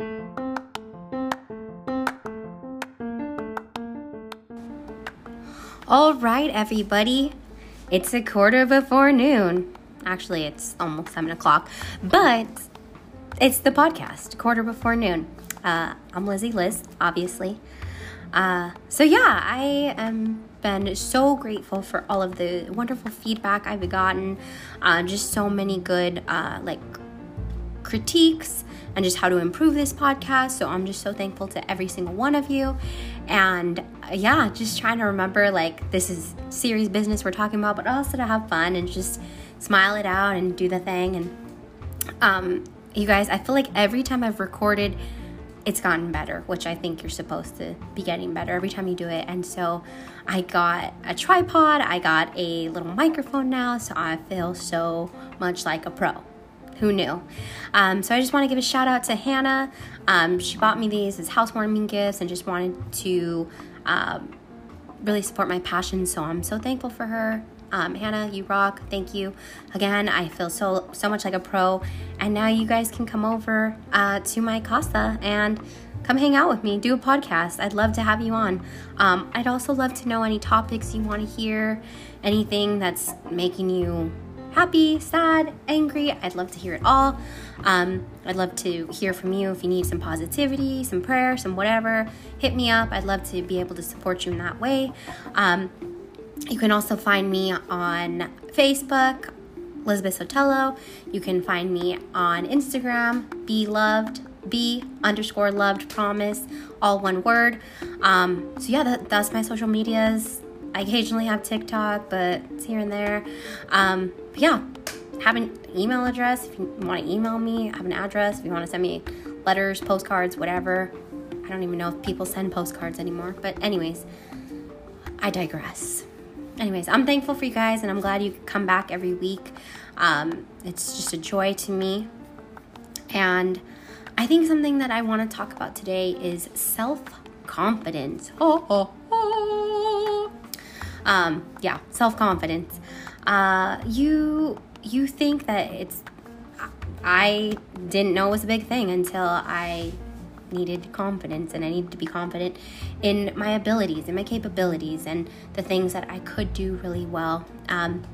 All right, everybody. It's a quarter before noon. Actually, it's almost seven o'clock, but it's the podcast, quarter before noon. Uh, I'm Lizzie Liz, obviously. Uh, so yeah, I am been so grateful for all of the wonderful feedback I've gotten. Uh, just so many good uh, like critiques and just how to improve this podcast. So I'm just so thankful to every single one of you. And uh, yeah, just trying to remember like this is serious business we're talking about, but also to have fun and just smile it out and do the thing. And um, you guys, I feel like every time I've recorded, it's gotten better, which I think you're supposed to be getting better every time you do it. And so I got a tripod, I got a little microphone now, so I feel so much like a pro. Who knew? Um, so I just want to give a shout out to Hannah. Um, she bought me these as housewarming gifts and just wanted to um, really support my passion. So I'm so thankful for her. Um, Hannah, you rock. Thank you again. I feel so so much like a pro, and now you guys can come over uh, to my casa and come hang out with me. Do a podcast. I'd love to have you on. Um, I'd also love to know any topics you want to hear, anything that's making you happy, sad, angry. I'd love to hear it all. Um, I'd love to hear from you if you need some positivity, some prayer, some whatever. Hit me up. I'd love to be able to support you in that way. Um, you can also find me on Facebook, Elizabeth Sotelo. You can find me on Instagram, Be Loved, B underscore loved promise, all one word. Um, so yeah, that, that's my social medias. I occasionally have TikTok, but it's here and there. Um, but yeah, have an email address if you want to email me. I have an address if you want to send me letters, postcards, whatever. I don't even know if people send postcards anymore. But anyways, I digress. Anyways, I'm thankful for you guys, and I'm glad you come back every week. Um, it's just a joy to me. And I think something that I want to talk about today is self confidence. Oh, oh, oh. Um, yeah, self confidence. Uh, you you think that it's I didn't know it was a big thing until I needed confidence and I needed to be confident in my abilities and my capabilities and the things that I could do really well. Um,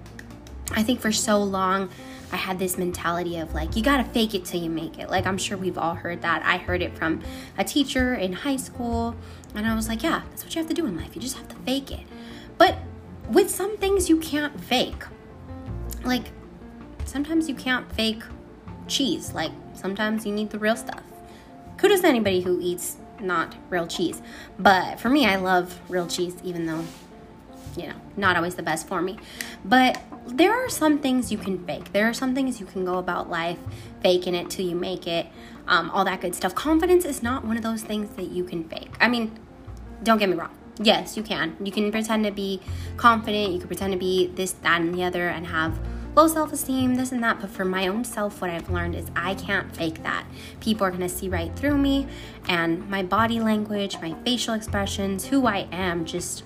I think for so long I had this mentality of like, you gotta fake it till you make it. Like, I'm sure we've all heard that. I heard it from a teacher in high school, and I was like, yeah, that's what you have to do in life. You just have to fake it. But with some things, you can't fake. Like, sometimes you can't fake cheese. Like, sometimes you need the real stuff. Kudos to anybody who eats not real cheese. But for me, I love real cheese, even though, you know, not always the best for me. But there are some things you can fake. There are some things you can go about life faking it till you make it, um, all that good stuff. Confidence is not one of those things that you can fake. I mean, don't get me wrong. Yes, you can. You can pretend to be confident, you can pretend to be this, that, and the other, and have low self esteem, this and that. But for my own self, what I've learned is I can't fake that. People are going to see right through me, and my body language, my facial expressions, who I am, just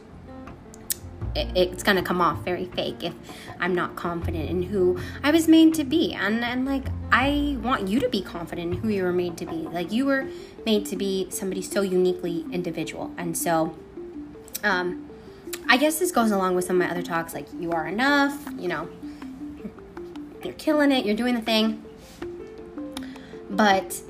it's gonna come off very fake if I'm not confident in who I was made to be. And and like I want you to be confident in who you were made to be. Like you were made to be somebody so uniquely individual. And so um I guess this goes along with some of my other talks like you are enough, you know, you're killing it, you're doing the thing. But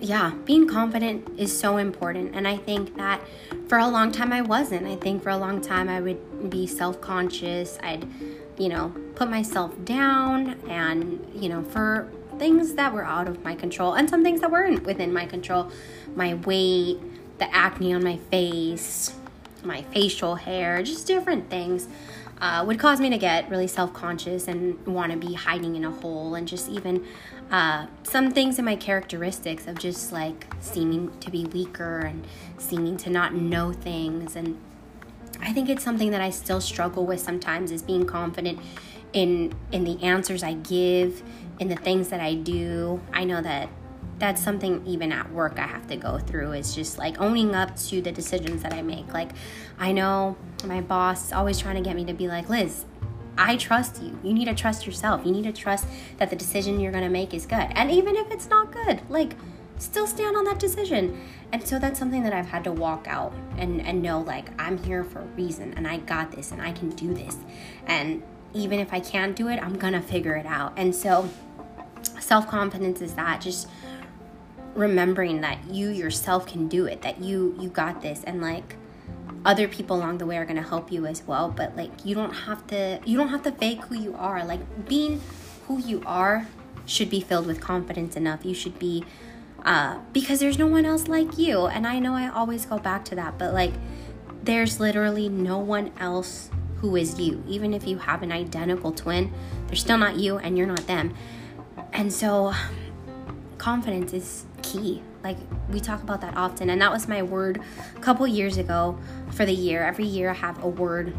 yeah, being confident is so important. And I think that for a long time I wasn't. I think for a long time I would be self conscious. I'd, you know, put myself down and, you know, for things that were out of my control and some things that weren't within my control my weight, the acne on my face, my facial hair, just different things uh, would cause me to get really self conscious and want to be hiding in a hole, and just even uh, some things in my characteristics of just like seeming to be weaker and seeming to not know things. And I think it's something that I still struggle with sometimes is being confident in in the answers I give, in the things that I do. I know that that's something even at work I have to go through is just like owning up to the decisions that I make. Like I know my boss is always trying to get me to be like, Liz, I trust you. You need to trust yourself. You need to trust that the decision you're going to make is good. And even if it's not good, like still stand on that decision. And so that's something that I've had to walk out and, and know like I'm here for a reason and I got this and I can do this. And even if I can't do it, I'm gonna figure it out. And so self confidence is that just remembering that you yourself can do it, that you you got this and like other people along the way are going to help you as well but like you don't have to you don't have to fake who you are like being who you are should be filled with confidence enough you should be uh, because there's no one else like you. And I know I always go back to that, but like, there's literally no one else who is you. Even if you have an identical twin, they're still not you and you're not them. And so, confidence is key. Like, we talk about that often. And that was my word a couple years ago for the year. Every year, I have a word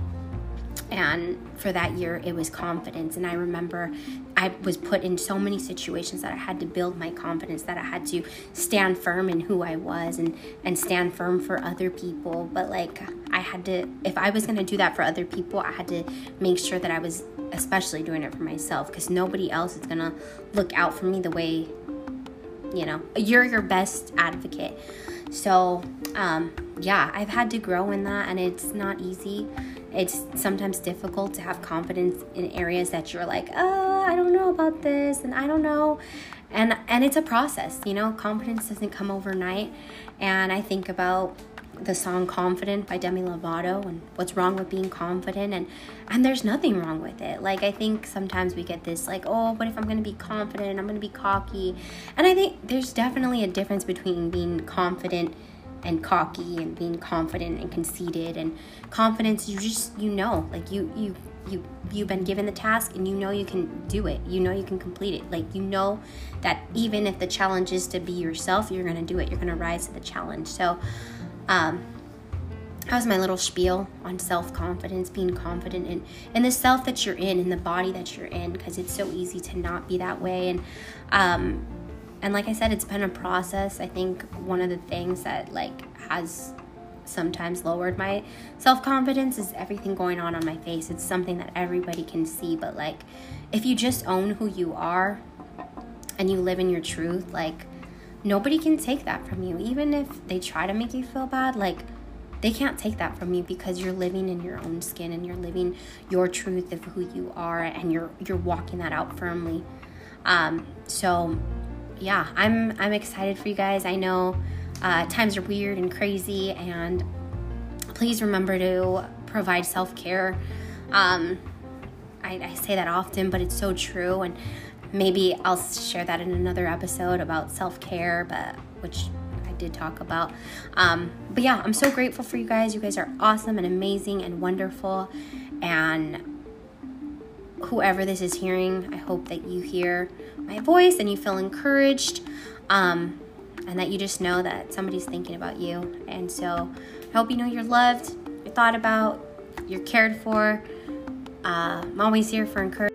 and for that year it was confidence and i remember i was put in so many situations that i had to build my confidence that i had to stand firm in who i was and and stand firm for other people but like i had to if i was to do that for other people i had to make sure that i was especially doing it for myself because nobody else is to look out for me the way you know you're your best advocate so um yeah i've had to grow in that and it's not easy it's sometimes difficult to have confidence in areas that you're like, oh, I don't know about this, and I don't know. And, and it's a process, you know, confidence doesn't come overnight. And I think about the song confident by demi lovato and what's wrong with being confident and and there's nothing wrong with it. Like i think sometimes we get this like oh but if i'm going to be confident? I'm going to be cocky. And i think there's definitely a difference between being confident and cocky and being confident and conceited. And confidence you just you know like you you you you've been given the task and you know you can do it. You know you can complete it. Like you know that even if the challenge is to be yourself you're going to do it. You're going to rise to the challenge. So um that was my little spiel on self-confidence being confident in in the self that you're in in the body that you're in because it's so easy to not be that way and um and like I said, it's been a process. I think one of the things that like has sometimes lowered my self-confidence is everything going on on my face. It's something that everybody can see, but like if you just own who you are and you live in your truth, like nobody can take that from you. Even if they try to make you feel bad, like they can't take that from you because you're living in your own skin and you're living your truth of who you are and you're you're walking that out firmly. Um, so yeah, I'm I'm excited for you guys. I know uh, times are weird and crazy, and please remember to provide self care. Um, I, I say that often, but it's so true, and maybe I'll share that in another episode about self care, but which I did talk about. Um, but yeah, I'm so grateful for you guys. You guys are awesome and amazing and wonderful, and whoever this is hearing, I hope that you hear my voice and you feel encouraged. Um, and that you just know that somebody's thinking about you. And so I hope you know you're loved, you're thought about, you're cared for. Uh, I'm always here for encouragement.